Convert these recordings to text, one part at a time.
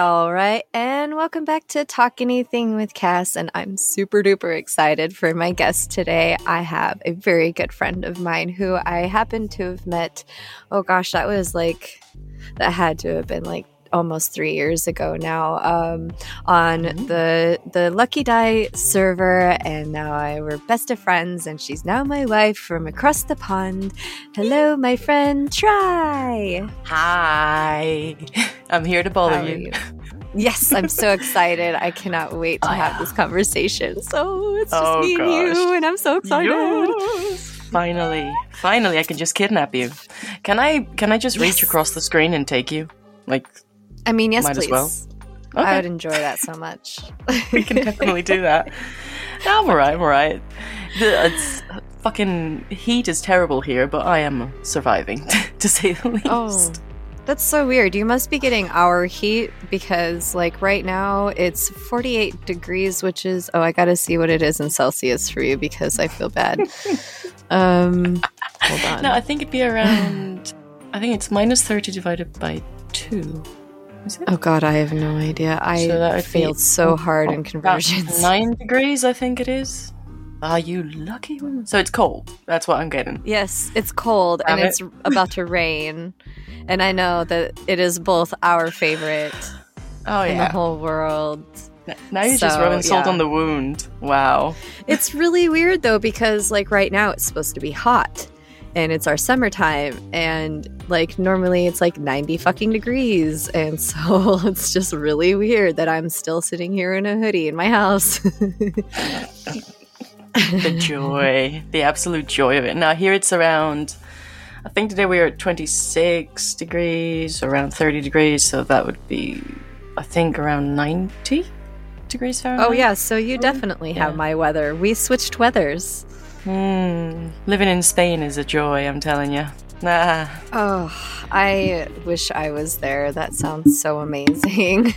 All right, and welcome back to Talk Anything with Cass. And I'm super duper excited for my guest today. I have a very good friend of mine who I happen to have met. Oh gosh, that was like, that had to have been like almost three years ago now um, on mm-hmm. the the Lucky Die server, and now I were best of friends, and she's now my wife from across the pond. Hello, my friend Try. Hi, I'm here to bother you. you. Yes, I'm so excited. I cannot wait to oh, have this conversation. So it's just oh, me gosh. and you, and I'm so excited. Yes. Finally, finally, I can just kidnap you. Can I? Can I just yes. reach across the screen and take you? Like I mean, yes, Might please. Well. Okay. I would enjoy that so much. we can definitely do that. I'm alright, I'm alright. It's fucking heat is terrible here, but I am surviving, to say the least. Oh, that's so weird. You must be getting our heat because, like, right now it's 48 degrees, which is oh, I gotta see what it is in Celsius for you because I feel bad. um, hold on. No, I think it'd be around. I think it's minus 30 divided by two. Oh god, I have no idea. I so failed so oh, hard oh, in conversions. Nine degrees, I think it is. Are you lucky woman? So it's cold. That's what I'm getting. Yes, it's cold Damn and it. it's about to rain. And I know that it is both our favorite oh, in yeah. the whole world. Now you're so, just rubbing salt yeah. on the wound. Wow. It's really weird though because like right now it's supposed to be hot and it's our summertime and like normally it's like 90 fucking degrees and so it's just really weird that i'm still sitting here in a hoodie in my house. The joy the absolute joy of it. Now here it's around i think today we are at 26 degrees around 30 degrees so that would be i think around 90 degrees fahrenheit. Oh yeah so you oh, definitely have yeah. my weather. We switched weathers Hmm. Living in Spain is a joy, I'm telling you. Nah. Oh, I wish I was there. That sounds so amazing.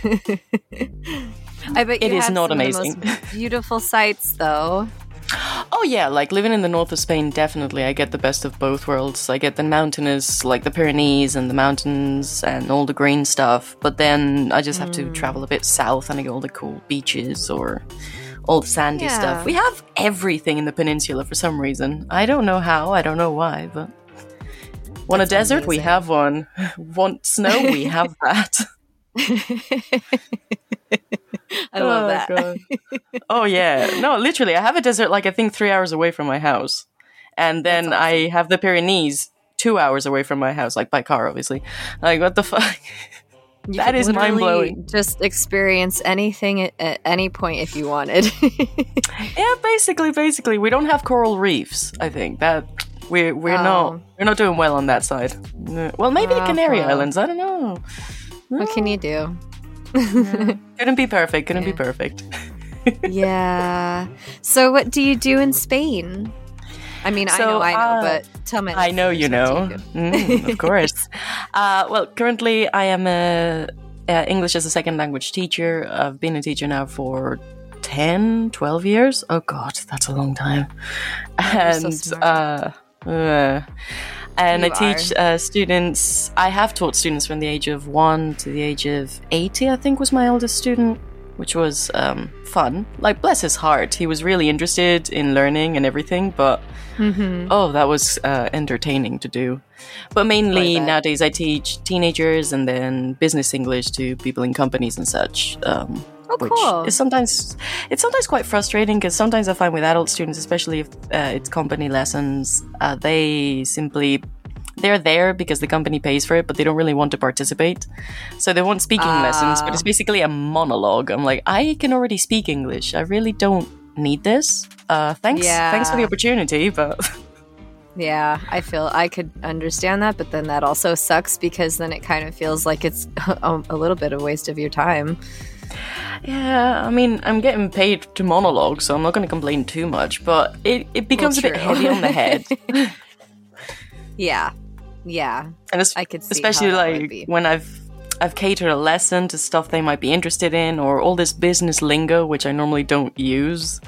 I bet it is not amazing. beautiful sights, though. Oh yeah, like living in the north of Spain, definitely I get the best of both worlds. I get the mountainous, like the Pyrenees and the mountains and all the green stuff, but then I just have mm. to travel a bit south and I get all the cool beaches or all the sandy yeah. stuff. We have everything in the peninsula for some reason. I don't know how, I don't know why, but want a desert, amazing. we have one. Want snow, we have that. I love oh, that. God. oh yeah, no, literally, I have a desert like I think three hours away from my house, and then awesome. I have the Pyrenees two hours away from my house, like by car, obviously. Like what the fuck? You that is mind blowing. Just experience anything at, at, any point if you wanted. yeah, basically, basically, we don't have coral reefs. I think that we're we're oh. not we're not doing well on that side. Mm, well, maybe oh, the Canary well. Islands. I don't know. What can you do? couldn't be perfect. Couldn't yeah. be perfect. yeah. So, what do you do in Spain? I mean, so, I know, I know, uh, but tell me. I know you know, mm, of course. Uh, well, currently I am a, a, English as a second language teacher. I've been a teacher now for 10, 12 years. Oh God, that's a long time. and so uh, uh, and you I teach uh, students. I have taught students from the age of one to the age of eighty. I think was my oldest student which was um, fun. Like, bless his heart, he was really interested in learning and everything, but mm-hmm. oh, that was uh, entertaining to do. But mainly nowadays, I teach teenagers and then business English to people in companies and such. Um, oh, which cool. is sometimes it's sometimes quite frustrating because sometimes I find with adult students, especially if uh, it's company lessons, uh, they simply they're there because the company pays for it, but they don't really want to participate. So they want speaking uh. lessons, but it's basically a monologue. I'm like, I can already speak English. I really don't need this. Uh, thanks, yeah. thanks for the opportunity, but. Yeah, I feel I could understand that, but then that also sucks because then it kind of feels like it's a, a little bit of waste of your time. Yeah, I mean, I'm getting paid to monologue, so I'm not going to complain too much, but it, it becomes well, a bit heavy on the head. yeah, yeah, and I could especially like when I've I've catered a lesson to stuff they might be interested in, or all this business lingo which I normally don't use.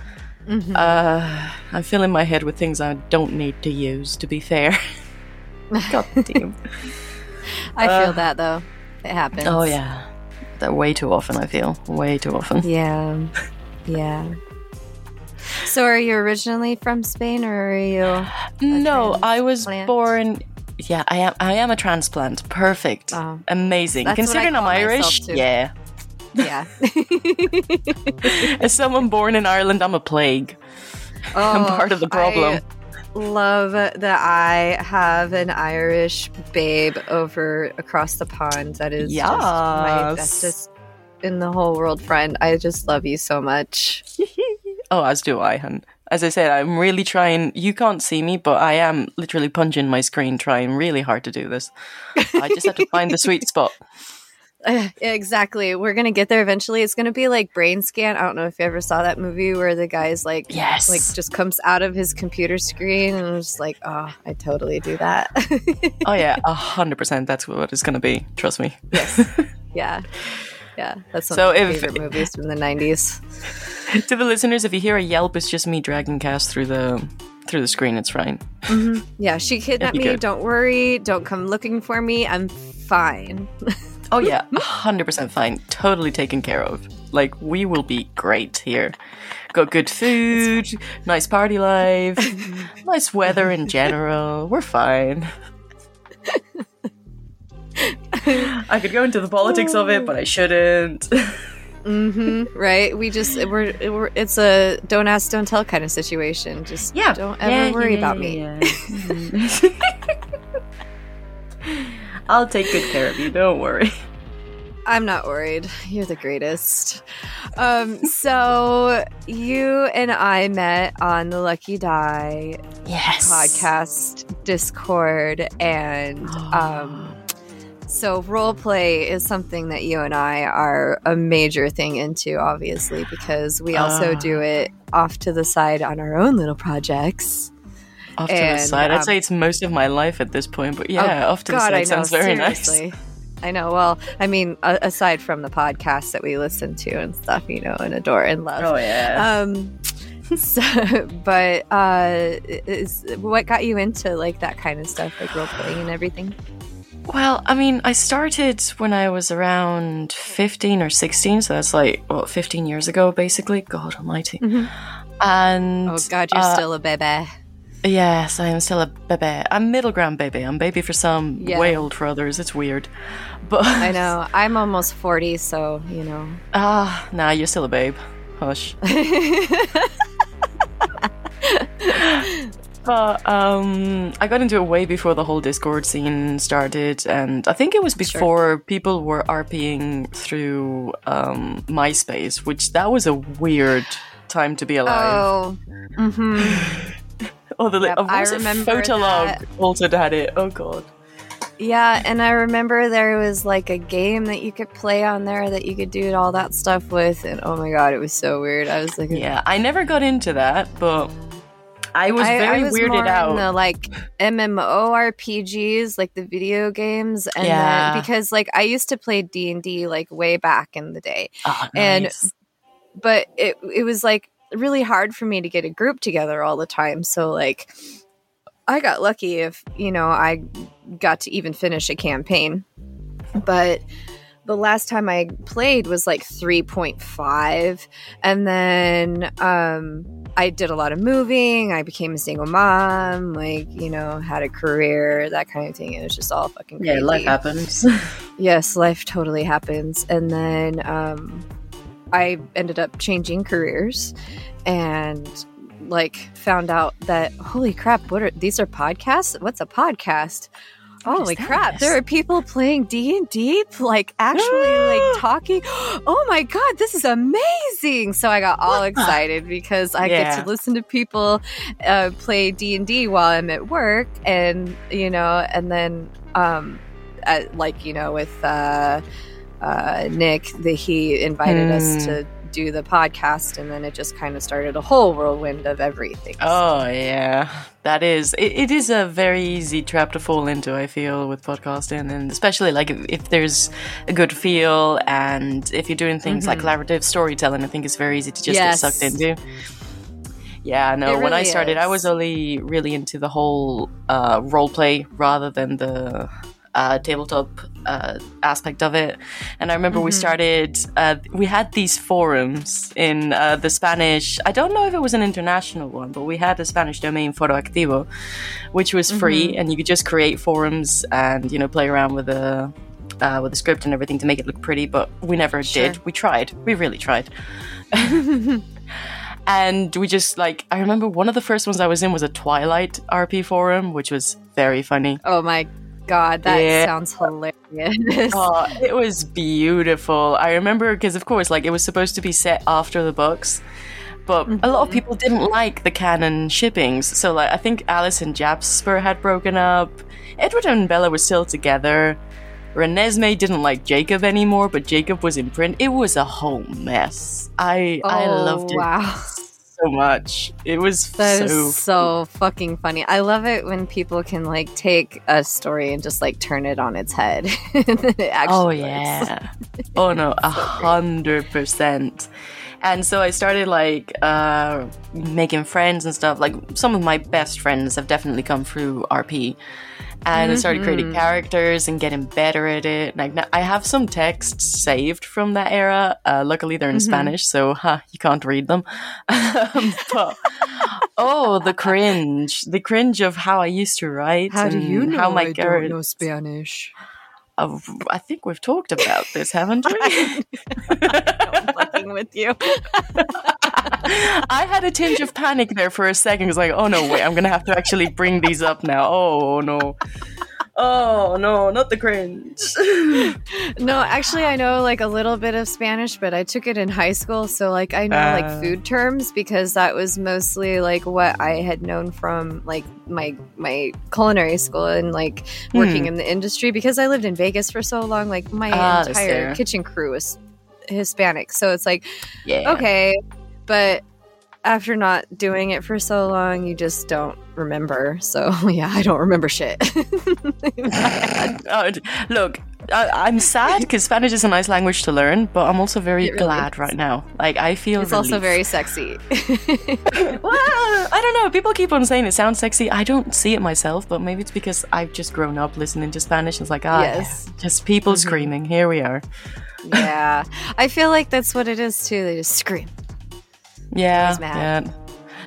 Mm-hmm. Uh, I'm filling my head with things I don't need to use. To be fair, God damn. I uh, feel that though. It happens. Oh yeah, that way too often. I feel way too often. Yeah, yeah. So, are you originally from Spain, or are you? No, I was transplant? born. Yeah, I am. I am a transplant. Perfect. Amazing. That's Considering I'm Irish, yeah. Yeah. As someone born in Ireland, I'm a plague. I'm Oh, part of the problem. I love that I have an Irish babe over across the pond. That is just my bestest in the whole world friend. I just love you so much. Oh, as do I. And as I said, I'm really trying. You can't see me, but I am literally punching my screen, trying really hard to do this. I just have to find the sweet spot. Uh, exactly. We're gonna get there eventually. It's gonna be like brain scan. I don't know if you ever saw that movie where the guy's like, Yes. like just comes out of his computer screen and I'm just like, oh, I totally do that. Oh yeah, a hundred percent. That's what it's gonna be. Trust me. Yes. Yeah, yeah. That's one So of my if- favorite movies from the '90s. to the listeners, if you hear a yelp, it's just me dragging Cass through the through the screen. It's fine. Mm-hmm. Yeah, she kidnapped me. good. Don't worry. Don't come looking for me. I'm fine. Oh yeah, hundred percent fine. Totally taken care of. Like we will be great here. Got good food, nice party life, nice weather in general. We're fine. I could go into the politics of it, but I shouldn't. Hmm right? We just we're, we're it's a don't ask, don't tell kind of situation. Just yeah. don't ever worry about me. I'll take good care of you. Don't worry. I'm not worried. You're the greatest. Um, so you and I met on the Lucky Die Yes. podcast Discord, and um, so role play is something that you and I are a major thing into, obviously, because we also Ah. do it off to the side on our own little projects. Off to the And, side. I'd um, say it's most of my life at this point, but yeah, Oh, off to the side I know, sounds very seriously. I know. Well, I mean, a- aside from the podcasts that we listen to and stuff, you know, and adore and love. Oh yeah. Um, so, but uh, is what got you into like that kind of stuff, like role playing and everything? Well, I mean, I started when I was around 15 or 16, so that's like, what, 15 years ago, basically? God almighty. Mhm. And. Oh God, you're uh, still a baby. Yes, I am still a baby. I'm middle ground baby. I'm baby for some, Yeah. way old for others. It's weird. But. I know. I'm almost forty, so you know. Ah, nah, you're still a babe. Hush. But um, I got into it way before the whole Discord scene started, and I think it was before people were RPing through um, MySpace, which that was a weird time to be alive. oh, hmm Oh, the Yep, I remember Fotolog that. also had it. Oh god. yeah. And I remember there was like a game that you could play on there that you could do all that stuff with, and oh my God, it was so weird. I was like, Yeah, I never got into that, but I was I, very I was weirded out. in the like MMORPGs, like the video games, and Yeah. then because like I used to play D and D like way back in the day, Oh, and- but it it was like really hard for me to get a group together all the time. So like I got lucky if, you know, I got to even finish a campaign. But the last time I played was like 3.5 and then um I did a lot of moving. I became a single mom, like, you know, had a career, that kind of thing. It was just all fucking crazy yeah, life happens. yes, life totally happens. And then um, I ended up changing careers and like found out that holy crap, what are these are podcasts? What's a podcast? Holy crap! There are people playing D and D, like actually like talking. Oh my god, this is amazing! So I got all excited because I get to listen to people uh, play D and D while I'm at work, and you know, and then um, uh, like you know with uh, uh, Nick, that he invited us Hmm. to do the podcast, and then it just kind of started a whole whirlwind of everything. Oh yeah, that is. It, it is a very easy trap to fall into. I feel with podcasting, and especially like if, if there's a good feel, and if you're doing things like collaborative storytelling, I think it's very easy to just Mm-hmm. Yes. get sucked into. Yeah, no. It when I really started, I was only really into the whole uh, role play rather than the uh, tabletop uh, aspect of it. And I remember we started, uh, we had these forums in uh, the Spanish. I don't know if it was an international one, but we had the Spanish domain Foroactivo, which was free, and you could just create forums and you know play around with the. Uh, with the script and everything to make it look pretty, but we never Sure. did. We tried. We really tried. and we just like I remember one of the first ones I was in was a Twilight RP forum, which was very funny. Oh my god, that Yeah. sounds hilarious. Oh, it was beautiful. I remember because, of course, like it was supposed to be set after the books, but a lot of mm-hmm. people didn't like the canon shippings. So, like, I think Alice and Jasper had broken up. Edward and Bella were still together. Renesmee didn't like Jacob anymore, but Jacob was in print. It was a whole mess. I I Oh, loved it oh, Wow. So much. It was That is so so fucking funny. I love it when people can like take a story and just like turn it on its head. it oh, actually Oh works. yeah. oh no, a hundred percent. And so I started like uh, making friends and stuff. Like some of my best friends have definitely come through RP. And I started creating characters and getting better at it. Like I have some texts saved from that era. Uh, luckily, they're in Spanish, so huh, you can't read them. Um, but oh, the cringe! The cringe of how I used to write. and how my characters- Spanish? Oh, I think we've talked about this, haven't we? I'm fucking with you. I had a tinge of panic there for a second. It's like, oh no, wait, I'm gonna have to actually bring these up now. Oh no. Oh no, not the cringe. No, actually, I know like a little bit of Spanish, but I took it in high school, so like I know Uh. like food terms because that was mostly like what I had known from like my my culinary school and like working in the industry because I lived in Vegas for so long. Like my Hmm. Ah, entire kitchen crew was Hispanic, so it's like Yeah. okay, but after not doing it for so long, you just don't remember. So yeah, I don't remember shit. Oh, look, I, I'm sad because Spanish is a nice language to learn, but I'm also very really glad is. right now. Like I feel it's also very sexy. Well, I don't know. People keep on saying it sounds sexy. I don't see it myself, but maybe it's because I've just grown up listening to Spanish. It's like, ah, Yes. yeah, just people screaming. Here we are. Yeah, I feel like that's what it is too. They just scream. Yeah, yeah.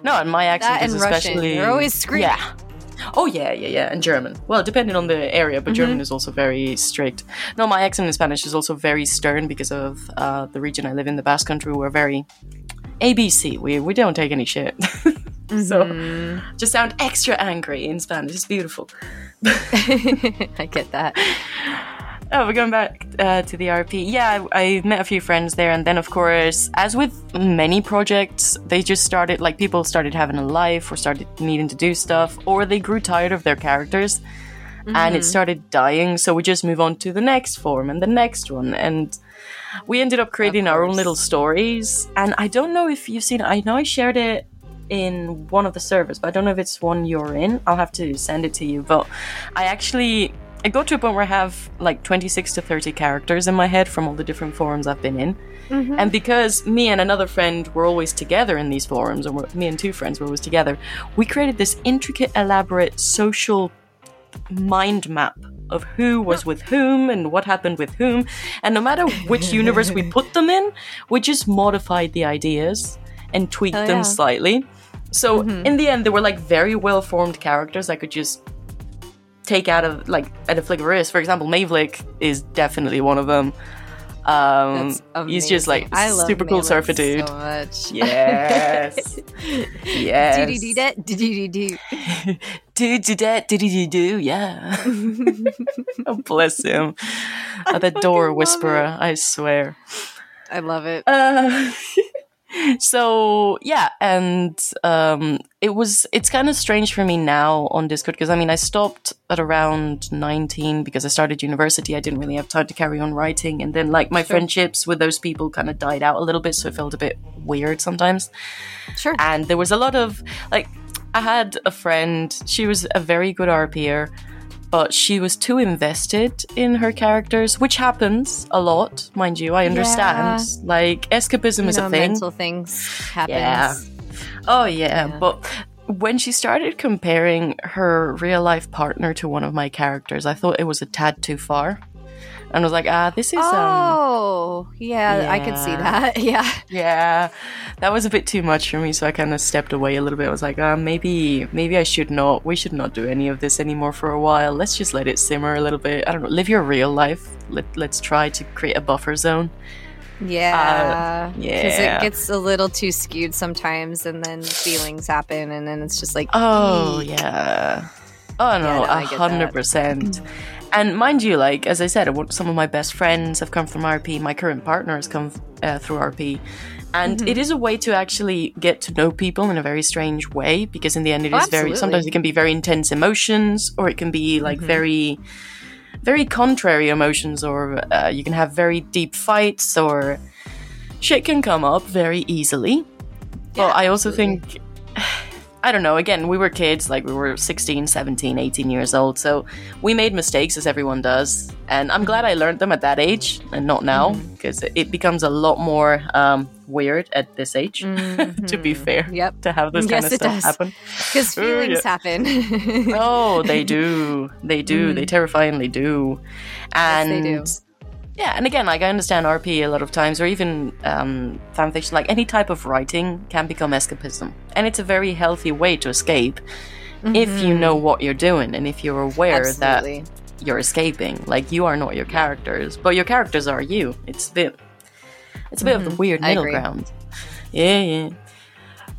No, and my accent That is and Russian. especially. They're always screaming. Yeah. Oh yeah, yeah, yeah, and German. Well, depending on the area, but Mm-hmm. German is also very strict. No, my accent in Spanish is also very stern because of uh, the region I live in, the Basque Country. We're very ABC. We we don't take any shit. so Mm-hmm. just sound extra angry in Spanish. It's beautiful. I get that. Oh, we're going back uh, to the RP. Yeah, I, I met a few friends there, and then of course, as with many projects, they just started like people started having a life, or started needing to do stuff, or they grew tired of their characters, and it started dying. So we just move on to the next form and the next one, and we ended up creating our own little stories. And I don't know if you've seen. I know I shared it in one of the servers, but I don't know if it's one you're in. I'll have to send it to you. But I actually I got to a point where I have like 26 to 30 characters in my head from all the different forums I've been in. Mm-hmm. And because me and another friend were always together in these forums, or me and two friends were always together, we created this intricate, elaborate social mind map of who was with whom and what happened with whom. And no matter which universe we put them in, we just modified the ideas and tweaked Hell them yeah. slightly. So mm-hmm. in the end, they were like very well formed characters I could just take out of like at a flick of a wrist. For example, Mavlik is definitely one of them. Um, he's just like. I super cool surfer dude. So much. Yes, yes. Do-do-do-da, do-do-do-do. do do that do do do yeah oh, bless him uh, the door whisperer i swear I love it. uh, so yeah and um it was it's kind of strange for me now on discord because i mean i stopped at around 19 because i started university. I didn't really have time to carry on writing and then like my friendships with those people kind of died out a little bit so it felt a bit weird sometimes. Sure. and there was a lot of like I had a friend, she was a very good RPer, but she was too invested in her characters, which happens a lot, mind you. I understand. Like escapism You is know, a thing. mental things happen. Yeah. Oh yeah, Yeah. but when she started comparing her real life partner to one of my characters, I thought it was a tad too far and was like, ah, this is. Um, oh, um, yeah, yeah, I can see that. Yeah. Yeah. That was a bit too much for me. So I kind of stepped away a little bit. I was like, uh, maybe, maybe I should not, we should not do any of this anymore for a while. Let's just let it simmer a little bit. I don't know. Live your real life. Let, let's try to create a buffer zone. Yeah. Uh, yeah. Because it gets a little too skewed sometimes, and then feelings happen, and then it's just like, oh, eek. yeah. Oh, no, a 100%. And mind you, like as I said, some of my best friends have come from RP. My current partner has come uh, through RP, and Mm-hmm. it is a way to actually get to know people in a very strange way. Because in the end, it is Oh, very. Sometimes it can be very intense emotions, or it can be Mm-hmm. like very, very contrary emotions, or uh, you can have very deep fights, or shit can come up very easily. But I also absolutely. think I don't know, again, we were kids, like we were 16, 17, 18 years old, so we made mistakes as everyone does. And I'm glad I learned them at that age and not now, Mm-hmm. because it becomes a lot more um, weird at this age, to be fair, Mm-hmm. Yep. to have this Yes, kind of stuff does. happen. Because feelings yeah. happen. oh, they do. They do. They terrifyingly do. And Mm. they do. Yeah, and again, like I understand RP a lot of times, or even um, fanfiction, like any type of writing can become escapism, and it's a very healthy way to escape if you know what you're doing and if you're aware Mm-hmm. Absolutely. that you're escaping. Like you are not your characters, but your characters are you. It's a bit, it's a bit of the weird Mm-hmm. Middle ground. Yeah, yeah.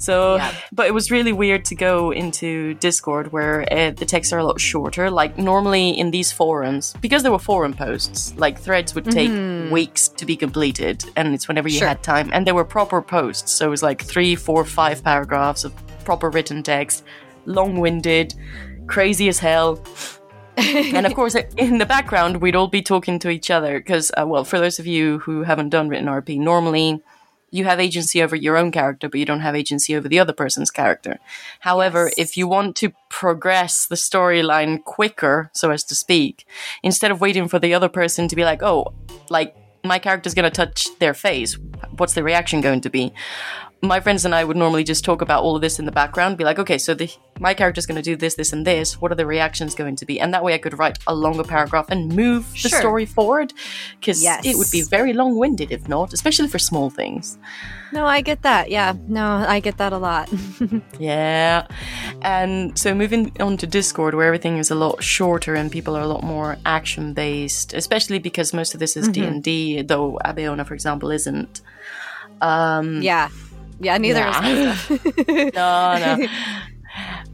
So, Yeah. but it was really weird to go into Discord where uh, the texts are a lot shorter. Like normally in these forums, because there were forum posts, like threads would take weeks to be completed, and it's whenever you Mm-hmm. Sure. had time. And they were proper posts, so it was like three, four, five paragraphs of proper written text, long-winded, crazy as hell. and of course, in the background, we'd all be talking to each other because, uh, well, for those of you who haven't done written RP, normally you have agency over your own character, but you don't have agency over the other person's character. However, Yes. if you want to progress the storyline quicker, so as to speak, instead of waiting for the other person to be like, oh, like my character's going to touch their face, what's the reaction going to be? My friends and I would normally just talk about all of this in the background, be like, okay, so the, my character's going to do this, this, and this. What are the reactions going to be? And that way I could write a longer paragraph and move the story forward. Because Yes. it would be very long winded if not, especially for small things. no, I get that. Yeah. No, I get that a lot. Yeah. And so moving on to Discord, where everything is a lot shorter and people are a lot more action based, especially because most of this is mm-hmm. D and D, though Abeona, for example, isn't. Um, yeah. Yeah, neither Yeah. is No, no.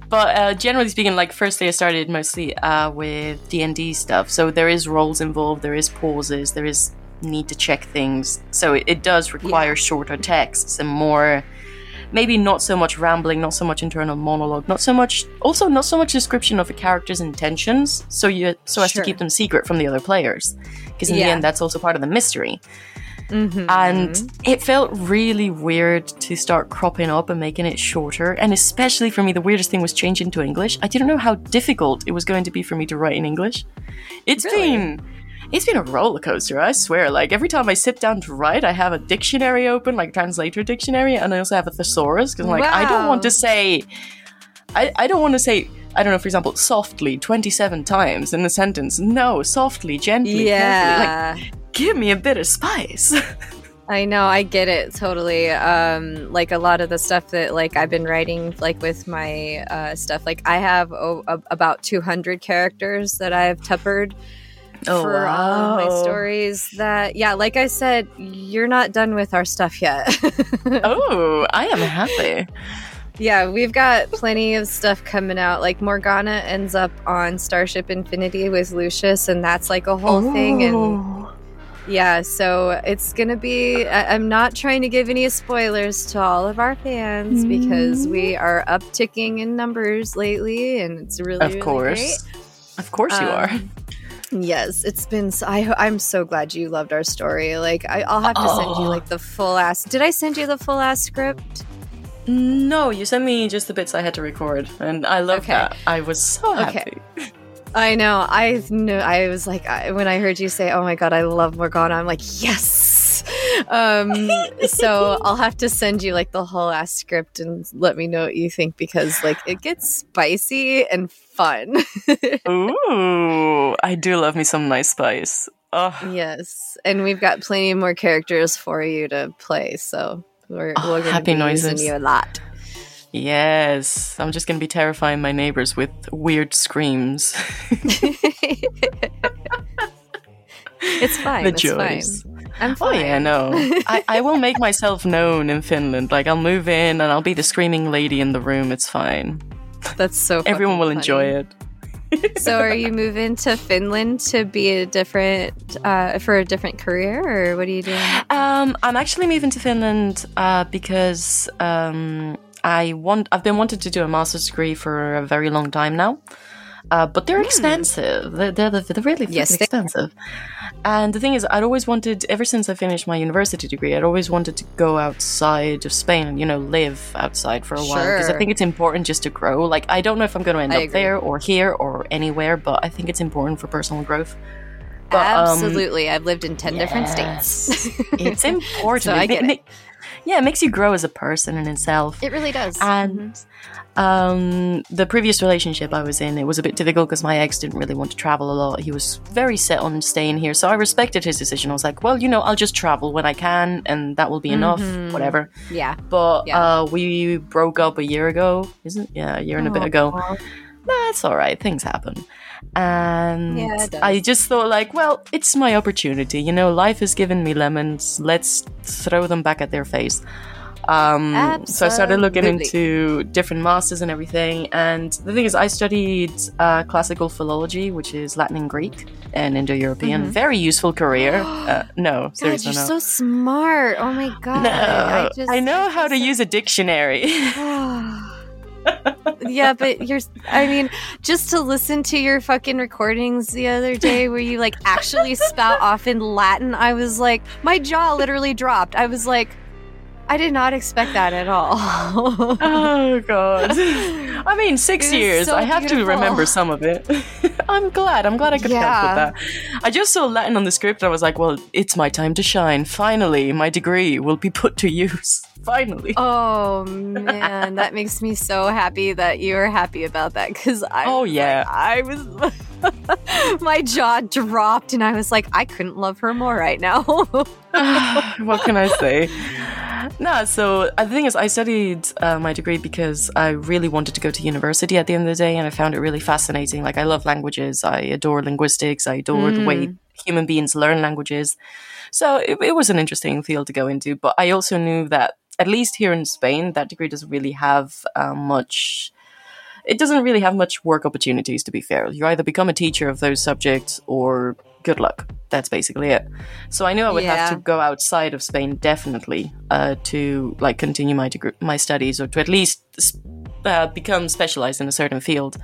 But uh, generally speaking, like firstly, I started mostly uh, with D and D stuff. So there is roles involved, there is pauses, there is need to check things. So it, it does require shorter texts and more, maybe not so much rambling, not so much internal monologue, not so much, also not so much description of a character's intentions. So you so as to keep them secret from the other players, because in the end, that's also part of the mystery. Mm-hmm. And it felt really weird to start cropping up and making it shorter. And especially for me, the weirdest thing was changing to English. I didn't know how difficult it was going to be for me to write in English. It's Really? been. It's been a roller coaster, I swear. Like every time I sit down to write, I have a dictionary open, like translator dictionary, and I also have a thesaurus because I'm like I don't want to say, I, I don't want to say, I don't know, for example, softly twenty seven times in a sentence. No, softly, gently, carefully. Like Yeah. give me a bit of spice. I know, I get it totally. Um, like a lot of the stuff that like I've been writing, like with my uh, stuff, like I have oh, a- about 200 characters that I've tuppered Oh, for all of my stories. That yeah, like I said, you're not done with our stuff yet. oh, I am happy. Yeah, we've got plenty of stuff coming out. Like Morgana ends up on Starship Infinity with Lucius, and that's like a whole thing. And Oh. Yeah, so it's gonna be. I, I'm not trying to give any spoilers to all of our fans because we are upticking in numbers lately, and it's really, of really course, of course you are. Um, great. Yes, it's been. So, I, I'm so glad you loved our story. Like, I, I'll have to send you Oh. like the full ass. Did I send you the full ass script? No, you sent me just the bits I had to record, and I love Okay. that. I was so Okay. happy. I know. I know. I was like, I, when I heard you say, "Oh my god, I love Morgana," I'm like, yes. um, so I'll have to send you like the whole ass script and let me know what you think because like it gets spicy and fun. Ooh, I do love me some nice spice. Oh. Yes, and we've got plenty more characters for you to play, so we're, oh, we're be noises. you a lot. Yes, I'm just going to be terrifying my neighbors with weird screams. it's fine. The it's joys. Fine. I'm fine. Oh yeah, no. I, I will make myself known in Finland. Like I'll move in and I'll be the screaming lady in the room. It's fine. That's so. Everyone will funny. enjoy it. so, are you moving to Finland to be a different uh, for a different career, or what are you doing? Um, I'm actually moving to Finland uh, because um, I want. I've been wanting to do a master's degree for a very long time now. Uh, but they're mm. expensive. They're, they're, they're really yes, expensive. And the thing is, I'd always wanted, ever since I finished my university degree, I'd always wanted to go outside of Spain, and, you know, live outside for a while. Because I think it's important just to grow. Like, I don't know if I'm going to end I up agree. there or here or anywhere, but I think it's important for personal growth. But, um, Absolutely. Um, I've lived in 10 yes. different states. it's important. so I get it. Yeah, it makes you grow as a person in itself. It really does. And mm-hmm. Um, the previous relationship I was in, it was a bit difficult because my ex didn't really want to travel a lot. He was very set on staying here, so I respected his decision. I was like, well, you know, I'll just travel when I can, and that will be enough, mm-hmm. whatever. Yeah. But yeah. Uh, we broke up a year ago, isn't it? Yeah, a year and a bit ago. Nah, it's all right. Things happen. And yeah, I just thought, like, well, it's my opportunity. You know, life has given me lemons. Let's throw them back at their face. Um, so I started looking into different masters and everything. And the thing is, I studied uh, classical philology, which is Latin and Greek and Indo-European. Mm-hmm. Very useful career. uh, no, seriously, you're no. so smart. Oh my god! No, I, just, I know how to use a dictionary. yeah, but you're. I mean, just to listen to your fucking recordings the other day where you like actually spout off in Latin, I was like, my jaw literally dropped. I was like I did not expect that at all. oh god. I mean, six years. So I have beautiful. to remember some of it. I'm glad. I'm glad I could yeah. help with that. I just saw Latin on the script. I was like, well, it's my time to shine. Finally, my degree will be put to use. Finally. Oh man, that makes me so happy that you are happy about that. Because I. Oh yeah. Like, I was. my jaw dropped, and I was like, I couldn't love her more right now. what can I say? no, so uh, the thing is, I studied uh, my degree because I really wanted to go to university at the end of the day, and I found it really fascinating. Like, I love languages, I adore linguistics, I adore mm. the way mm. human beings learn languages. So it, it was an interesting field to go into, but I also knew that at least here in Spain, that degree doesn't really have uh, much it doesn't really have much work opportunities to be fair. You either become a teacher of those subjects or good luck. That's basically it. So I knew I would yeah. have to go outside of Spain definitely uh, to like continue my degree, my studies, or to at least uh, become specialized in a certain field.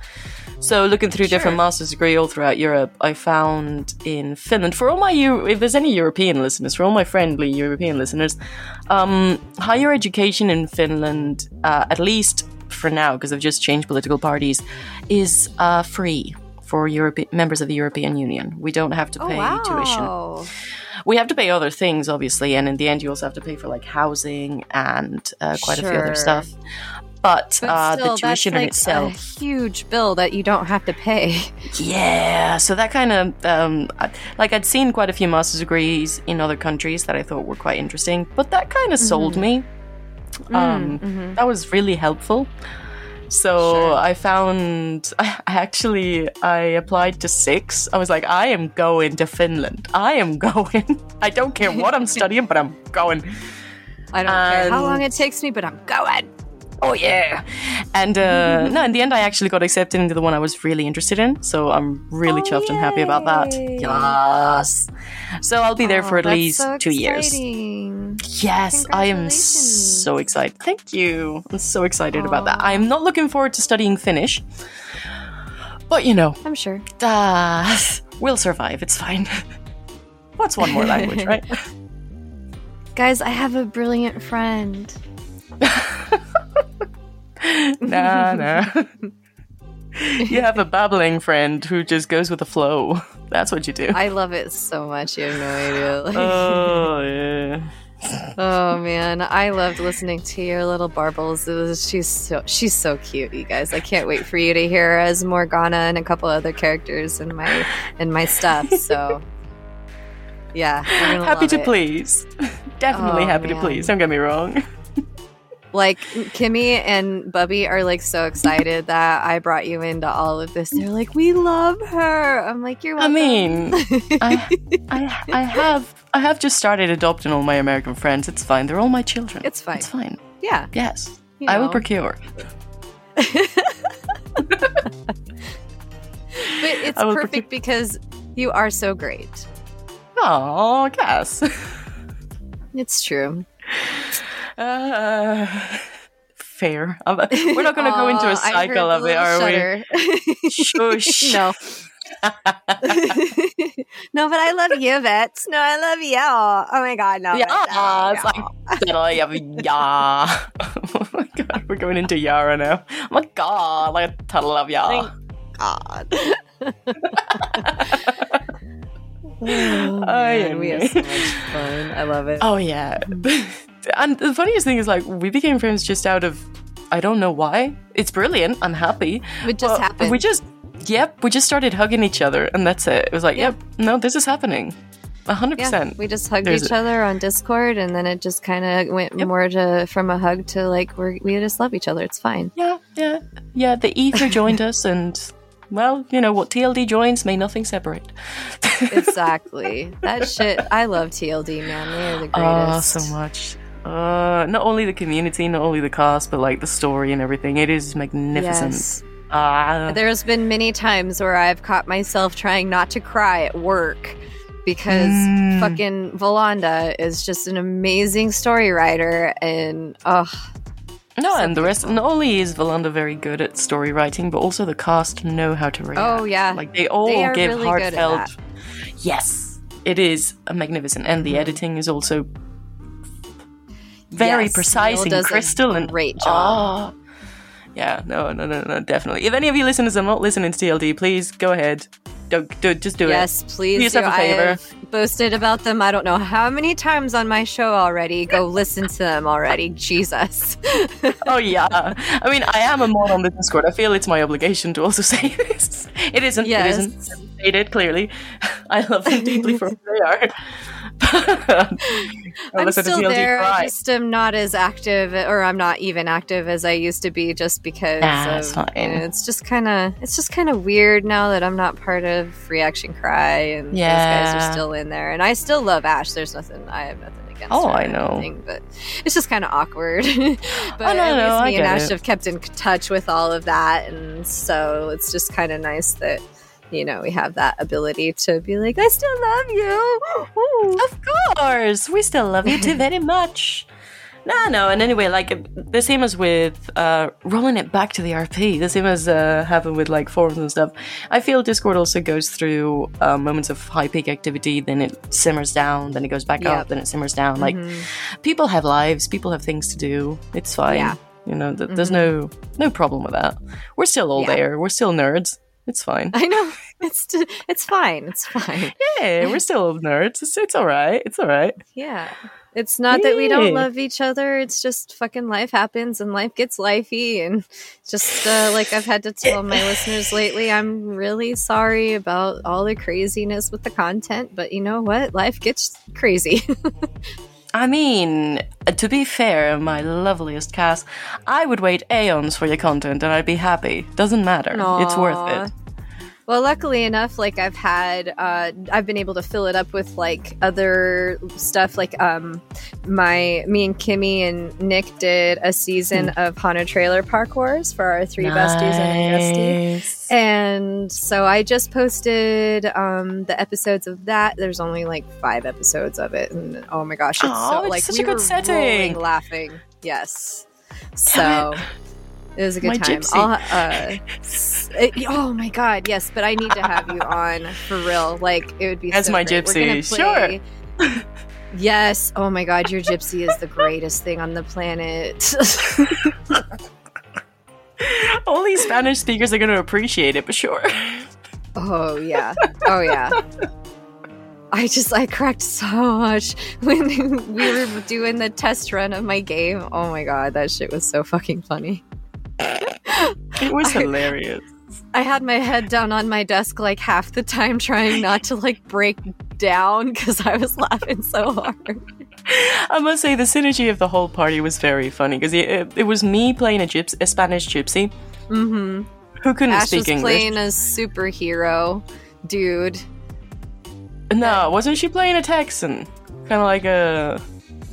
So looking through sure. different master's degree all throughout Europe, I found in Finland for all my Euro- if there's any European listeners, for all my friendly European listeners, um, higher education in Finland, uh, at least for now, because they've just changed political parties, is uh, free for Europe- members of the European Union. We don't have to oh, pay oh, wow. tuition. We have to pay other things, obviously, and in the end, you also have to pay for like housing and uh, quite sure. a few other stuff. But, but uh, still, the tuition like in itself, a huge bill that you don't have to pay. Yeah, so that kind of um, like I'd seen quite a few master's degrees in other countries that I thought were quite interesting, but that kind of mm-hmm. sold me. Mm, um, mm-hmm. That was really helpful. So sure. I found I actually I applied to six. I was like, I am going to Finland. I am going. I don't care what I'm studying, but I'm going. I don't and, care how long it takes me, but I'm going. Oh yeah! And uh, no, in the end, I actually got accepted into the one I was really interested in. So I'm really oh, chuffed yay. and happy about that. Yes. So I'll be there oh, for at least so two years. Yes, I am so excited. Thank you. I'm so excited about that. I'm not looking forward to studying Finnish. But you know, I'm sure. Uh, we'll survive. It's fine. What's one more language, right? Guys, I have a brilliant friend. nah, nah. you have a babbling friend who just goes with the flow. That's what you do. I love it so much. You have no idea. Like, oh yeah. oh man, I loved listening to your little barbles. It was she's so she's so cute, you guys. I can't wait for you to hear as Morgana and a couple other characters in my in my stuff. So yeah, Happy to it. please. Definitely Oh, happy to please. Don't get me wrong. Like Kimmy and Bubby are like so excited that I brought you into all of this. They're like, "We love her." I'm like, "You're I welcome." mean, I, I, I have, I have just started adopting all my American friends. It's fine. They're all my children. It's fine. It's fine. yeah, Yes, you I will procure. But it's I perfect because you are so great. Oh, Cass. It's true. Uh, fair. Um, We're not going to go into a cycle of it, are we? shudder. Shush. no. no, but I love you, Vets. No, I love you. All. Oh my god, no. Yeah, love it's you. like yeah. oh my god, we're going into Yara now. Oh my god, like a total of Yara. God. oh, man, we have so much fun. I love it. Oh yeah. And the funniest thing is like we became friends just out of I don't know why. It's brilliant. I'm happy. It just Well, happened. We just yep, we just started hugging each other and that's it. It was like, Yeah. yep, no, this is happening. A hundred yeah, percent. we just hugged There's each other on Discord, and then it just kind of went Yep. more to from a hug to like we're, we just love each other. It's fine. Yeah, yeah. Yeah, the ether joined us and well, you know what TLD joins may nothing separate. Exactly. that shit. I love TLD, man. They are the ah, greatest. Oh, so much. Uh, not only the community, not only the cast, but like the story and everything. It is magnificent. Yes. Ah, There's been many times where I've caught myself trying not to cry at work because Mm. fucking Volanda is just an amazing story writer and oh no, so and the rest. Not only is Valanda very good at story writing, but also the cast know how to react. Oh, yeah. like they all They give really heartfelt. Yes, it is a magnificent, and Mm-hmm. the editing is also very Yes, precise Neil and crystal and great job. Oh, yeah, no, no, no, no, definitely. If any of you listeners are not listening to TLD, please go ahead. Don't do it. Just do it. yes, please Do yourself do. a favor. I've boasted about them I don't know how many times on my show already. Go listen to them already. Jesus. Oh yeah. I mean, I am a mod on the Discord. I feel it's my obligation to also say this. It isn't. Yes. It isn't stated clearly. I love them deeply for who they are. I'm Unless it's a still there. I just am not as active, or I'm not even active as I used to be, just because Nah, of, it's fine. you know, it's just kind of it's just kind of weird now that I'm not part of Reaction Cry, and yeah. those guys are still in there, and I still love Ash. There's nothing I have nothing against. Oh, I know. anything, but it's just kind of awkward. but Oh, no, at no, least I me and Ash it. have kept in touch with all of that, and so it's just kind of nice that. You know, we have that ability to be like, I still love you. Ooh. Of course, we still love you too very much. No, no, and anyway, like the same as with uh, rolling it back to the RP, the same as uh, happened with like forums and stuff. I feel Discord also goes through uh, moments of high peak activity, then it simmers down, then it goes back Yep. up, then it simmers down. Like Mhm. people have lives, people have things to do. It's fine. Yeah. You know, th- there's no no problem with that. We're still all Yeah. there. We're still nerds. It's fine. I know. It's t- it's fine. It's fine. Yeah, we're still nerds. It's, it's all right. It's all right. Yeah. It's not that we don't love each other. It's just fucking life happens and life gets lifey. And just uh, like I've had to tell my listeners lately, I'm really sorry about all the craziness with the content. But you know what? Life gets crazy. I mean, to be fair, my loveliest cast, I would wait aeons for your content and I'd be happy. Doesn't matter. It's worth it. Well, luckily enough, like I've had, uh, I've been able to fill it up with like other stuff. Like, um, my, me and Kimmy and Nick did a season Hmm. of Haunted Trailer Park Wars for our three besties and a guestie. Nice. And so I just posted um, the episodes of that. There's only like five episodes of it, and oh my gosh, it's Aw, so it's like such we a good were setting. laughing. Yes, so it was a good My time. gypsy. Uh, it- oh my god, yes, but I need to have you on for real. Like it would be As so my great. Gypsy, sure. play- Yes. Oh my god, your gypsy is the greatest thing on the planet. Only Spanish speakers are going to appreciate it, but sure. Oh yeah. Oh yeah. I just I cracked so much when we were doing the test run of my game. Oh my god, that shit was so fucking funny. It was hilarious. I had my head down on my desk like half the time trying not to like break down because I was laughing so hard. I must say the synergy of the whole party was very funny because it, it, it was me playing a, gyps, a Spanish gypsy Mm-hmm. who couldn't Ash speak was English. playing a superhero dude. No, wasn't she playing a Texan? Kind of like a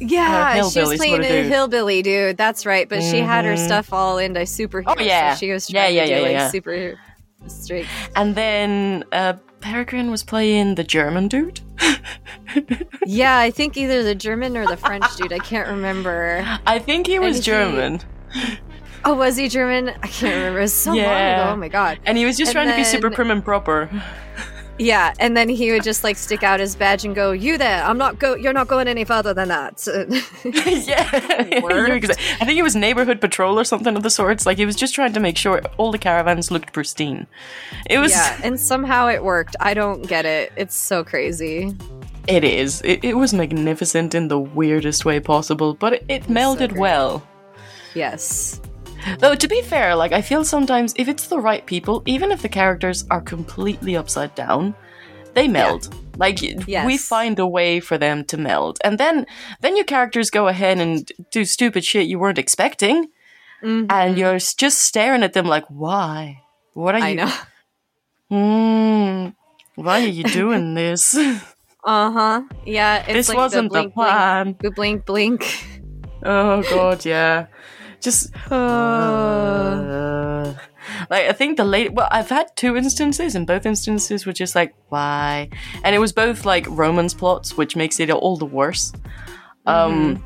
Yeah, she was playing a hillbilly dude. That's right. But she had her Mhm. stuff all into superheroes. Oh, yeah. so she was Yeah, trying yeah, to do yeah, like yeah. super straight. And then uh, Peregrine was playing the German dude. yeah, I think either the German or the French dude. I can't remember. I think he was And he- German. Oh, was he German? I can't remember. It was so long ago. Oh my god. And he was just And trying to be super prim and proper. Yeah, and then he would just like stick out his badge and go, "You there? I'm not go. You're not going any further than that." yeah. Worked. I think it was neighborhood patrol or something of the sorts. Like he was just trying to make sure all the caravans looked pristine. It was yeah, and somehow it worked. I don't get it. It's so crazy. it is. It, it was magnificent in the weirdest way possible, but it, it melded great. well. Yes. Though to be fair, like I feel sometimes if it's the right people, even if the characters are completely upside down, they meld. Like y- we find a way for them to meld. And then then your characters go ahead and do stupid shit you weren't expecting Mhm. and you're just staring at them like, "Why? What are I you know. Mm, why are you doing this? Uh huh. Yeah. It's this like wasn't the the plan." Blink, the blink, blink. Oh god, yeah. Just Uh, Uh, like I think the late well, I've had two instances, and both instances were just like why, and it was both like romance plots, which makes it all the worse. Um,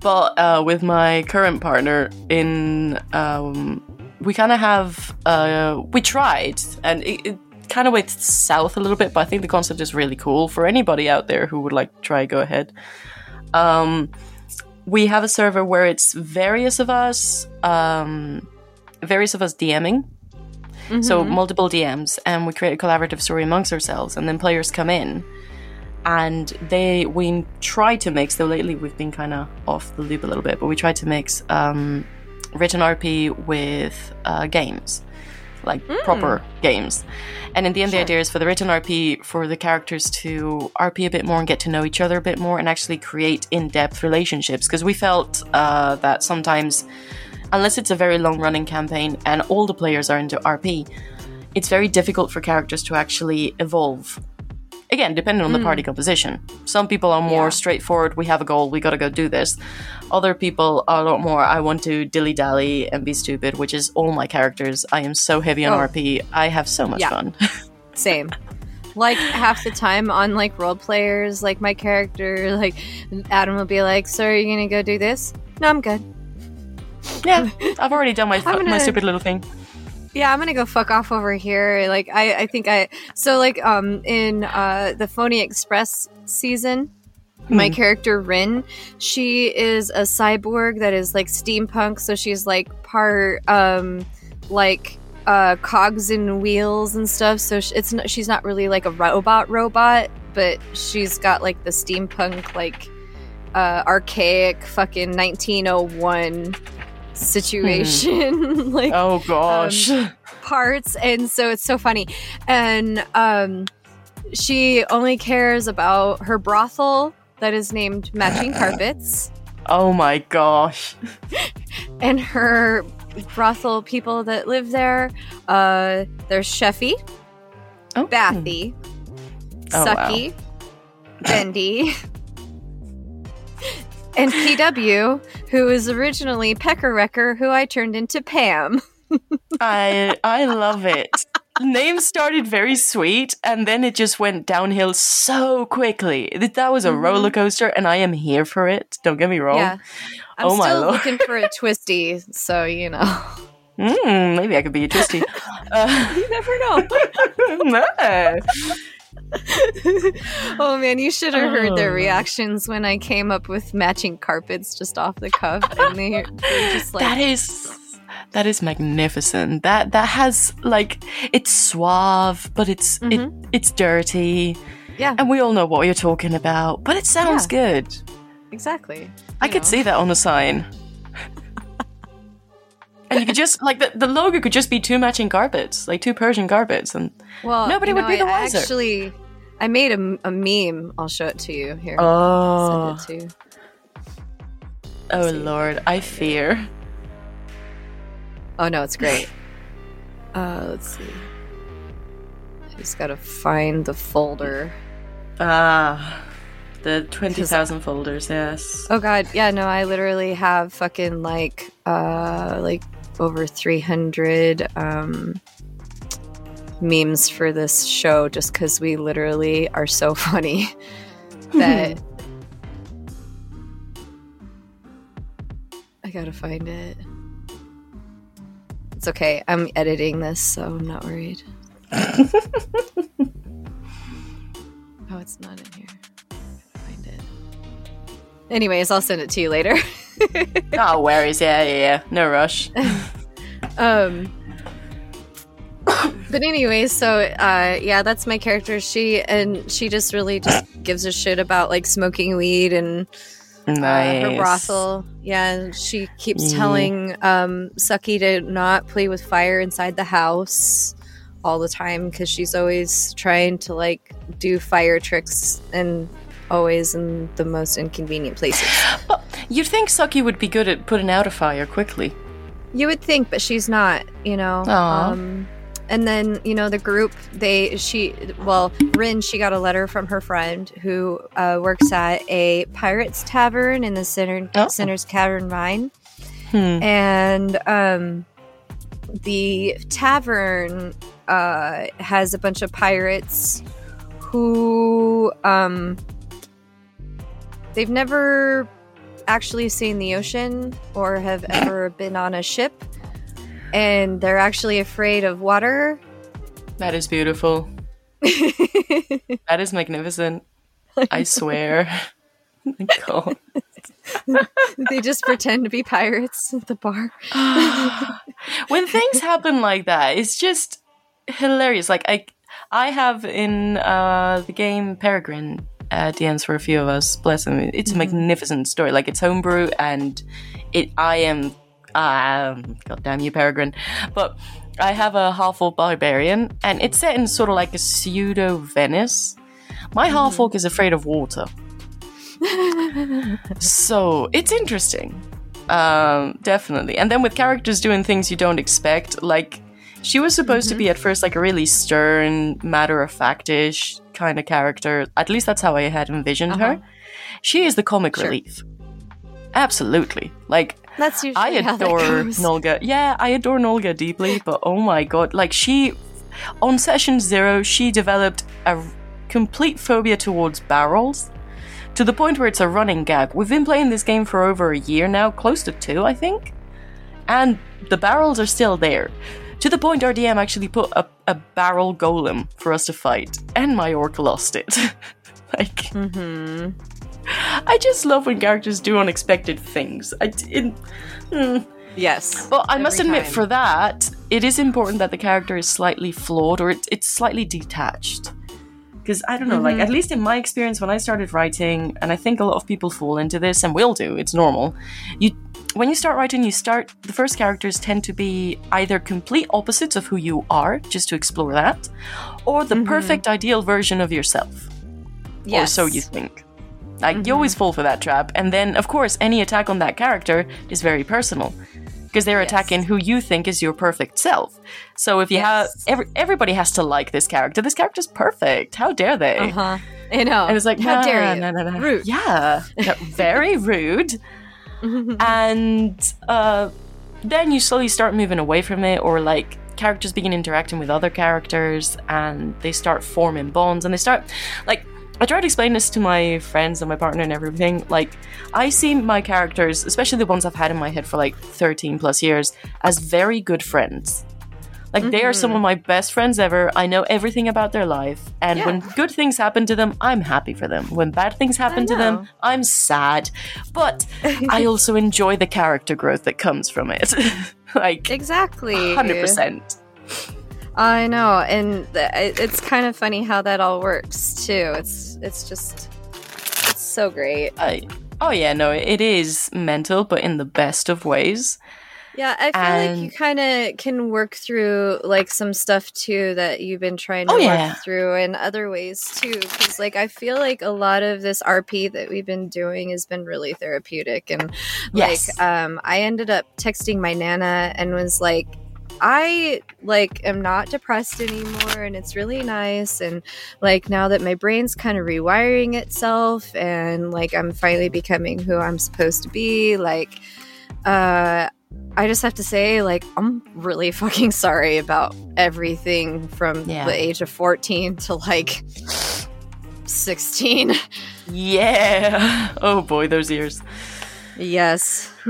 but uh, with my current partner, in um, we kind of have uh, we tried, and it, it kind of went south a little bit. But I think the concept is really cool for anybody out there who would like try. Go ahead. Um, we have a server where it's various of us, um, various of us DMing. So mhm. multiple DMs, and we create a collaborative story amongst ourselves, and then players come in, and they we try to mix. Though lately we've been kind of off the loop a little bit, but we try to mix um, written RP with uh, games, like proper games. And in the end, the idea is for the written RP for the characters to RP a bit more and get to know each other a bit more, and actually create in-depth relationships. Because we felt uh, that sometimes unless it's a very long running campaign and all the players are into RP, it's very difficult for characters to actually evolve. Again, depending on the party mm. composition. Some people are more Yeah. straightforward, we have a goal, we gotta go do this. Other people are a lot more, I want to dilly dally and be stupid, which is all my characters. I am so heavy on Oh. RP, I have so much Yeah. fun. Same. Like half the time on like role players, like my character, like Adam will be like, "So are you gonna go do this?" No, I'm good. yeah, I've already done my, I'm my stupid little thing. Yeah, I'm gonna go fuck off over here. Like I, I think I so like um in uh the Phony Express season, my character Rin, she is a cyborg that is like steampunk, so she's like part um like uh cogs and wheels and stuff. So sh- it's not, she's not really like a robot robot, but she's got like the steampunk like uh archaic fucking 1901 situation like Oh gosh. parts and so it's so funny and um she only cares about her brothel that is named matching carpets oh my gosh. and her brothel people that live there uh there's Sheffy, Oh. Bathy, Oh, wow. Sucky, Bendy, and PW, who is originally Pecker Wrecker, who I turned into Pam. I I love it. Name started very sweet, and then it just went downhill so quickly. Th- That was a Mhm. roller coaster, and I am here for it. Don't get me wrong. Yeah. I'm Oh still looking for a twisty, so you know. Mm, maybe I could be a twisty. Uh, you never know. no. oh man, you should have heard their Oh. reactions when I came up with matching carpets just off the cuff, and they just like, that is That is magnificent. That that has like it's suave, but it's mm-hmm. it it's dirty. Yeah. And we all know what you're talking about, but it sounds yeah. good. Exactly. I could see that on a sign. And you could just like the, the logo could just be two matching carpets, like two Persian carpets, and well, nobody would know, be the I, wiser. Actually, I made a, a meme. I'll show it to you here. Oh, send it to. Oh Lord, I fear. Oh no, it's great. Uh, let's see. I just gotta find the folder. Ah, the twenty thousand folders. Yes. Oh god, yeah. No, I literally have fucking like uh like over three hundred um memes for this show just because we literally are so funny that I gotta find it. It's okay. I'm editing this, so I'm not worried. oh, it's not in here. Anyways, I'll send it to you later. oh, worries. Yeah, yeah, yeah. No rush. um. but anyways, so uh, yeah, that's my character. She and she just really just gives a shit about like smoking weed and Nice. Uh, her brothel. Yeah, and she keeps mm. telling um, Sucky to not play with fire inside the house all the time because she's always trying to like do fire tricks and always in the most inconvenient places. Well, you'd think Sucky would be good at putting out a fire quickly. You would think, but she's not. You know. Aww. Um, and then you know the group they she well rin she got a letter from her friend who uh, works at a pirates tavern in the center oh. center's cavern mine hmm. and um the tavern uh has a bunch of pirates who um they've never actually seen the ocean or have ever been on a ship and they're actually afraid of water. That is beautiful. that is magnificent. I swear. God. they just pretend to be pirates at the bar. when things happen like that, it's just hilarious. Like I, I have in uh, the game Peregrine uh, DMs for a few of us. Bless them. It's a mm-hmm. magnificent story. Like it's homebrew, and it. I am um, God damn you, Peregrine. But I have a half orc barbarian, and it's set in sort of like a pseudo Venice. My half orc is afraid of water. so it's interesting. Um, definitely. And then with characters doing things you don't expect, like she was supposed mm-hmm. to be at first like a really stern, matter of factish kind of character. At least that's how I had envisioned uh-huh. her. She is the comic sure. relief. Absolutely. Like that's usually I adore Nolga. Yeah, I adore Nolga deeply, but oh my god, like she on session 0, she developed a complete phobia towards barrels to the point where it's a running gag. We've been playing this game for over a year now, close to 2, I think. And the barrels are still there. To the point our DM actually put a, a barrel golem for us to fight, and my orc lost it. like, mm-hmm. I just love when characters do unexpected things. I, it, mm. Yes. But I must admit, time. for that, it is important that the character is slightly flawed or it, it's slightly detached. Because I don't know, mm-hmm. like, at least in my experience, when I started writing, and I think a lot of people fall into this and will do, it's normal. You when you start writing, you start the first characters tend to be either complete opposites of who you are, just to explore that, or the mm-hmm. perfect ideal version of yourself. Yes. Or so you think. Like mm-hmm. you always fall for that trap. And then, of course, any attack on that character is very personal because they're yes. attacking who you think is your perfect self. So if you yes. have every, everybody has to like this character. This character's perfect. How dare they? Uh huh. You know. And it's like, how nah, dare you? Nah, nah, nah. Rude. Yeah, very rude. and uh, then you slowly start moving away from it, or like characters begin interacting with other characters, and they start forming bonds, and they start like I try to explain this to my friends and my partner and everything. Like, I see my characters, especially the ones I've had in my head for like 13 plus years, as very good friends. Like they are some of mm-hmm. my best friends ever. I know everything about their life, and Yeah. when good things happen to them, I'm happy for them. When bad things happen to them, I'm sad. But I also enjoy the character growth that comes from it. like exactly. hundred percent. I know, and th- it's kind of funny how that all works too. It's it's just it's so great. I oh yeah, no, it is mental, but in the best of ways. Yeah, I feel like you kind of can work through like some stuff too that you've been trying to Oh, work yeah. through in other ways too. Because like I feel like a lot of this RP that we've been doing has been really therapeutic, and Yes. like um, I ended up texting my nana and was like. I like am not depressed anymore and it's really nice and like now that my brain's kind of rewiring itself and like I'm finally becoming who I'm supposed to be like uh I just have to say, like, I'm really fucking sorry about everything from Yeah. the age of 14 to like 16. Yeah. Oh boy, those ears. Yes.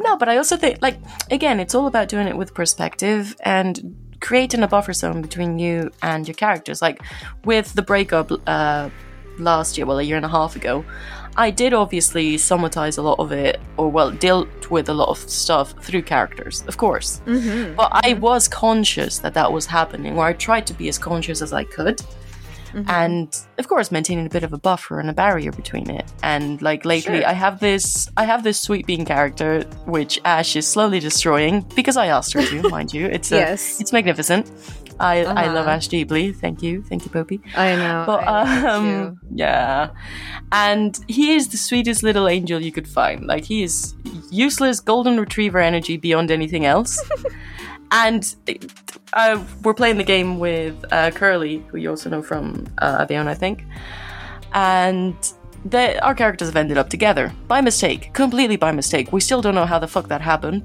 No, but I also think, like, again, it's all about doing it with perspective and creating a buffer zone between you and your characters. Like, with the breakup uh, last year, well, a year and a half ago, I did obviously somatize a lot of it, or, well, dealt with a lot of stuff through characters, of course. Mm-hmm. But I was conscious that that was happening, or I tried to be as conscious as I could. Mm-hmm. and of course maintaining a bit of a buffer and a barrier between it and like lately Sure. i have this i have this sweet bean character which ash is slowly destroying because i asked her to mind you it's uh, Yes. it's magnificent i i love Uh-huh. ash deeply. Thank you. Thank you poppy. I know. but I um yeah. And he is the sweetest little angel you could find. Like he is useless golden retriever energy beyond anything else. And uh, we're playing the game with uh, curly who you also know from uh, avion i think. And the, our characters have ended up together. By mistake. Completely by mistake. We still don't know how the fuck that happened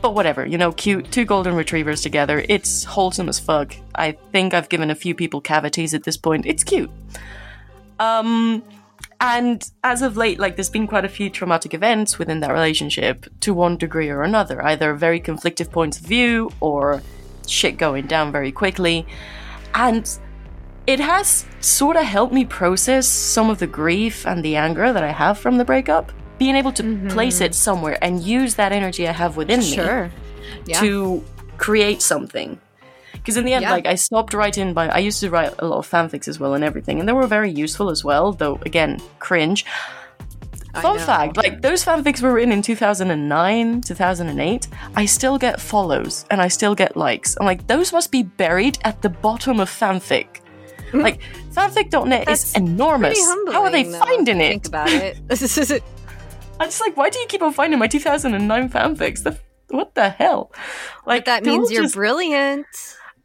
but whatever, you know, cute. Two golden retrievers together. It's wholesome as fuck. I think I've given a few people cavities at this point. It's cute. Um, and as of late, like, there's been quite a few traumatic events within that relationship to one degree or another. Either very conflictive points of view or shit going down very quickly. And it has sort of helped me process some of the grief and the anger that I have from the breakup. Being able to mm-hmm. place it somewhere and use that energy I have within me Yeah. to create something. Because in the end, Yeah. like I stopped writing by I used to write a lot of fanfics as well and everything, and they were very useful as well, though again, cringe. Fun fact, like those fanfics were written in 2009, 2008. I still get follows and I still get likes. I'm like, those must be buried at the bottom of fanfic. like fanfic.net is enormous. How are they though, finding it? Think about it. I'm just like, why do you keep on finding my 2009 fanfics? The, what the hell? Like that means you're just- brilliant.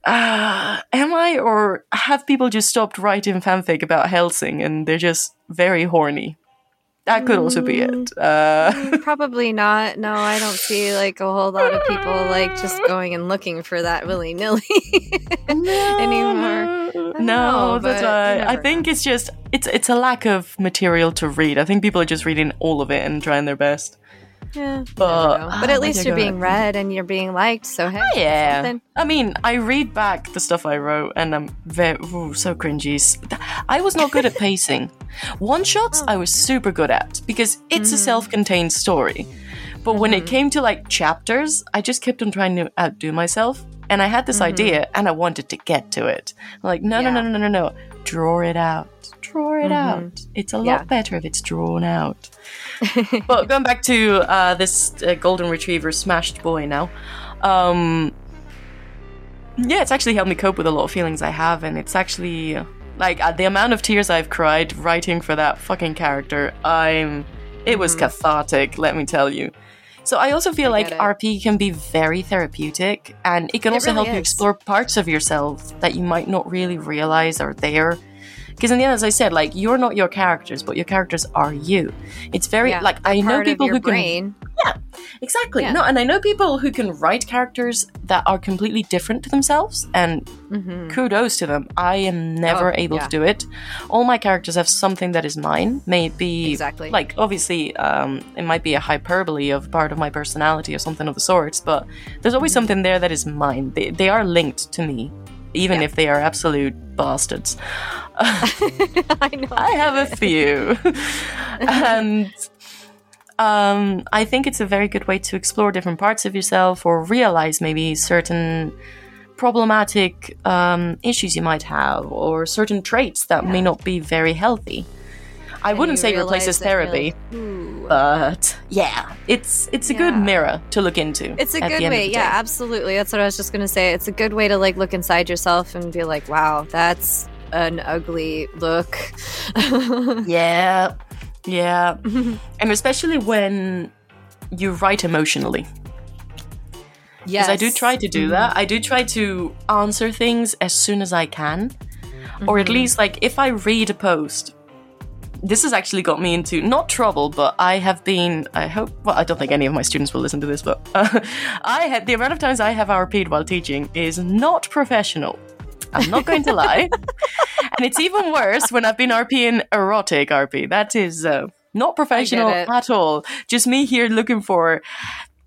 uh, am I or have people just stopped writing fanfic about Hellsing and they're just very horny? That could also be it. Uh, Probably not. No, I don't see like a whole lot of people like just going and looking for that willy nilly anymore. No, know, that's why I think it's just it's it's a lack of material to read. I think people are just reading all of it and trying their best. Yeah, But- but, at least you're being read and you're being liked. So hey, that's Yeah, something. I mean, I read back the stuff I wrote, and I'm very ooh, so cringy. I was not good at pacing. One shots, I was super good at because it's a self-contained story. But when it came to like chapters, I just kept on trying to outdo myself, and I had this idea, and I wanted to get to it. I'm like, no, no, no, no, no, no, no, draw it out, draw it out. It's a lot Yeah. better if it's drawn out. but going back to uh, this uh, golden retriever smashed boy now. Um, yeah, it's actually helped me cope with a lot of feelings I have, and it's actually like uh, the amount of tears I've cried writing for that fucking character. I'm. It was cathartic, let me tell you. So I also feel Mm-hmm. I like. RP can be very therapeutic, and it can It also really help you explore parts of yourself that you might not really realize are there. Because in the end, as I said, like you're not your characters, but your characters are you. It's very Yeah, like I know people who can yeah, exactly. Yeah. No, and I know people who can write characters that are completely different to themselves, and Mhm. kudos to them. I am never Oh, able yeah. to do it. All my characters have something that is mine. Maybe Exactly. like obviously, um, it might be a hyperbole of part of my personality or something of the sorts, but there's always Mm-hmm. something there that is mine. They, they are linked to me, even Yeah. if they are absolute bastards. I know. I have a few. and um, I think it's a very good way to explore different parts of yourself or realize maybe certain problematic um, issues you might have or certain traits that may not be very healthy. I wouldn't say it replaces therapy, but yeah, it's it's a good mirror to look into. It's a good way. Yeah, absolutely. That's what I was just going to say. It's a good way to like look inside yourself and be like, wow, that's an ugly look. Yeah, yeah, and especially when you write emotionally. yes. Because I do try to Mm-hmm. do that. I do try to answer things as soon as I can. Or Mm-hmm. at least, like, if I read a post, this has actually got me into not trouble, but I have been. I hope. Well, I don't think any of my students will listen to this, but uh, I had the amount of times I have RP'd while teaching is not professional. I'm not going to lie. and it's even worse when I've been RPing erotic RP. That is uh, not professional at all. Just me here looking for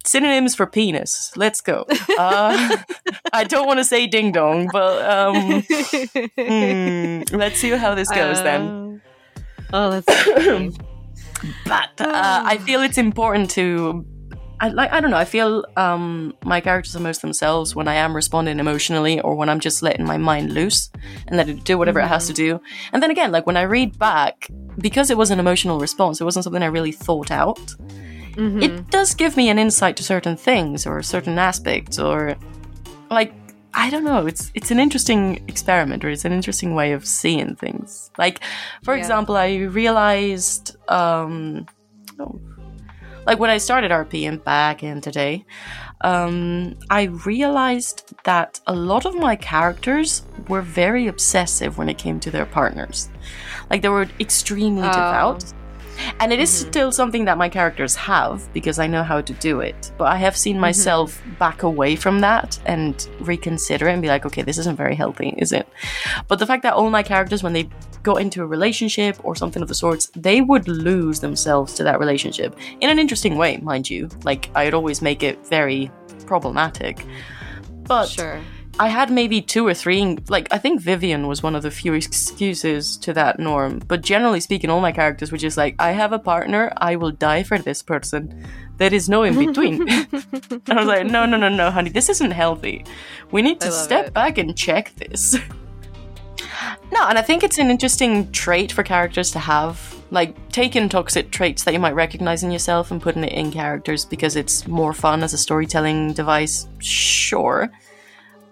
synonyms for penis. Let's go. Uh, I don't want to say ding dong, but um, hmm, let's see how this goes then. Oh, that's. But uh, I feel it's important to. I like. I don't know. I feel um, my characters are most themselves when I am responding emotionally, or when I'm just letting my mind loose and let it do whatever it has to do. And then again, like when I read back, because it was an emotional response, it wasn't something I really thought out. Mhm. It does give me an insight to certain things or certain aspects, or like I don't know. It's it's an interesting experiment, or it's an interesting way of seeing things. Like, for Yeah. example, I realized, um, oh, like when I started RPing back in today, um, I realized that a lot of my characters were very obsessive when it came to their partners. Like they were extremely Oh. devout. And it is mm-hmm. still something that my characters have because I know how to do it. But I have seen mm-hmm. myself back away from that and reconsider it and be like, okay, this isn't very healthy, is it? But the fact that all my characters, when they got into a relationship or something of the sorts, they would lose themselves to that relationship in an interesting way, mind you. Like, I'd always make it very problematic. But sure. I had maybe two or three. Like I think Vivian was one of the few excuses to that norm. But generally speaking, all my characters were just like, I have a partner. I will die for this person. There is no in between. and I was like, no, no, no, no, honey, this isn't healthy. We need to step it. back and check this. no, and I think it's an interesting trait for characters to have. Like taking toxic traits that you might recognize in yourself and putting it in characters because it's more fun as a storytelling device. Sure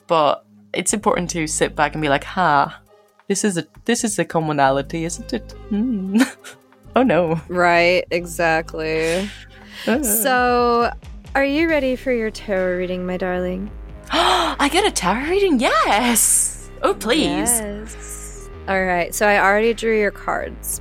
but it's important to sit back and be like, "Ha, this is a this is a commonality, isn't it?" Hmm. oh no. Right, exactly. So, are you ready for your tarot reading, my darling? I get a tarot reading. Yes. Oh please. Yes. All right. So I already drew your cards.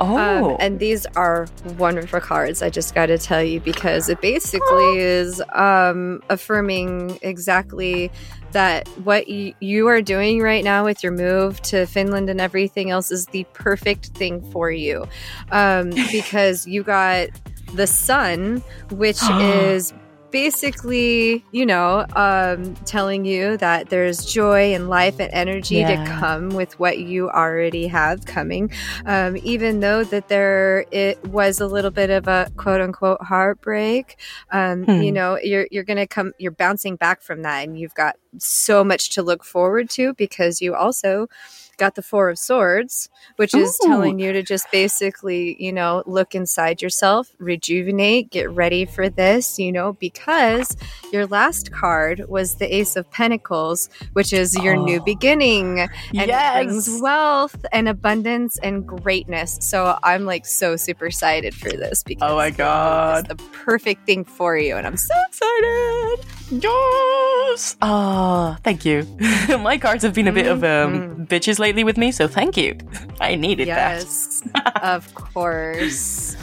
Oh. Um, and these are wonderful cards. I just got to tell you because it basically is um, affirming exactly that what y- you are doing right now with your move to Finland and everything else is the perfect thing for you. Um, because you got the sun, which is basically, you know, um, telling you that there's joy and life and energy Yeah. to come with what you already have coming. Um, even though that there it was a little bit of a quote unquote heartbreak, um, Hmm. you know, you're you're gonna come, you're bouncing back from that, and you've got so much to look forward to because you also got the four of swords which is Ooh. telling oh. you to just basically you know look inside yourself rejuvenate get ready for this you know because your last card was the ace of pentacles which is your new Oh. beginning and it yes. brings wealth and abundance and greatness so i'm like so super excited for this because Oh my God. it's the perfect thing for you and i'm so excited Yes. Ah, thank you. My cards have been a bit of um, Mm-hmm. bitches lately with me, so thank you. I needed that. Yes, of course.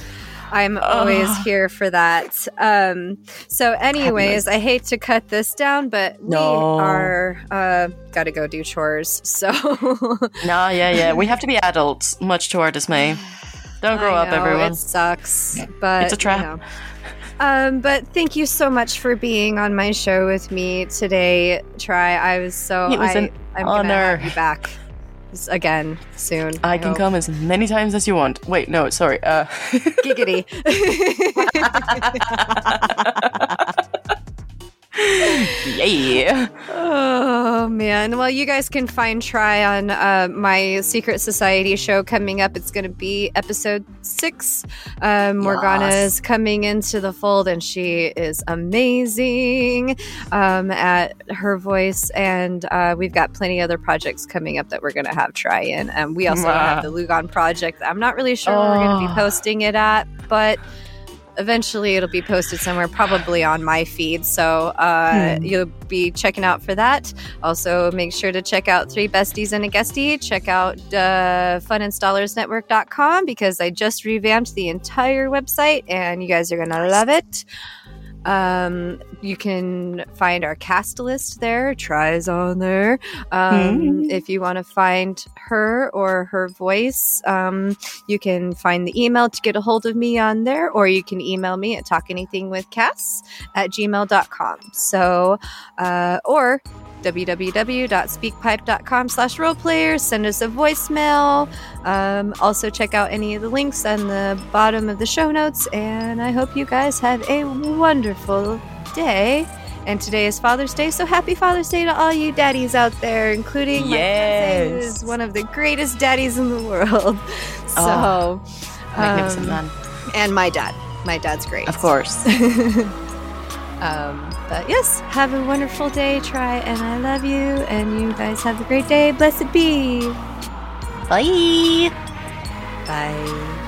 I'm always here for that. Um, so, anyways, I hate to cut this down, but we are uh, got to go do chores. So. No, yeah, yeah. We have to be adults, much to our dismay. Don't grow up, everyone. It sucks, but It's a trap. you know. Um, but thank you so much for being on my show with me today. Try, I was so It was I, an I'm gonna honor. you back again soon. I can hope. come as many times as you want. Wait, no, sorry. Uh, Giggity. yeah. Oh man! Well, you guys can find Try on uh, my Secret Society show coming up. It's going to be episode six. Um, Morgana Yes. is coming into the fold, and she is amazing um, at her voice. And uh, we've got plenty other projects coming up that we're going to have Try in. And we also have the Lugon project. I'm not really sure where we're going to be Oh. posting it at, but eventually it'll be posted somewhere probably on my feed. So uh, Hmm. you'll be checking out for that. Also make sure to check out three besties and a guestie. Check out uh, funinstallersnetwork.com because i just revamped the entire website and you guys are gonna love it um, you can find our cast list there tries on there um, Hmm. if you want to find her or her voice um, you can find the email to get a hold of me on there, or you can email me at talkanythingwithcass at gmail.com. So, uh, or www.speakpipe.com slash RollPlayers. Send us a voicemail. Um, also, check out any of the links on the bottom of the show notes. And I hope you guys have a wonderful day. And today is Father's Day, so happy Father's Day to all you daddies out there, including my fiance, who Yes. is one of the greatest daddies in the world. So, Oh, Magnificent um, man. and my dad. My dad's great. Of course. um, but yes, have a wonderful day, try, and I love you. And you guys have a great day. Blessed be. Bye. Bye.